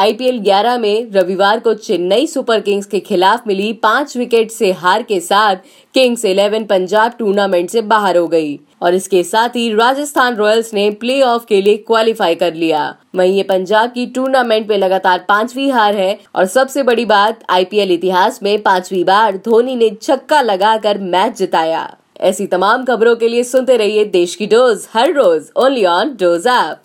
IPL 11 में रविवार को चेन्नई सुपर किंग्स के खिलाफ मिली पाँच विकेट से हार के साथ किंग्स 11 पंजाब टूर्नामेंट से बाहर हो गई। और इसके साथ ही राजस्थान रॉयल्स ने प्ले ऑफ़ के लिए क्वालिफाई कर लिया। वहीं ये पंजाब की टूर्नामेंट में लगातार पांचवी हार है और सबसे बड़ी बात, आईपीएल इतिहास में पांचवी बार धोनी ने छक्का लगाकर मैच जिताया। ऐसी तमाम खबरों के लिए सुनते रहिए देश की डोज, हर रोज ओनली ऑन डोज ऐप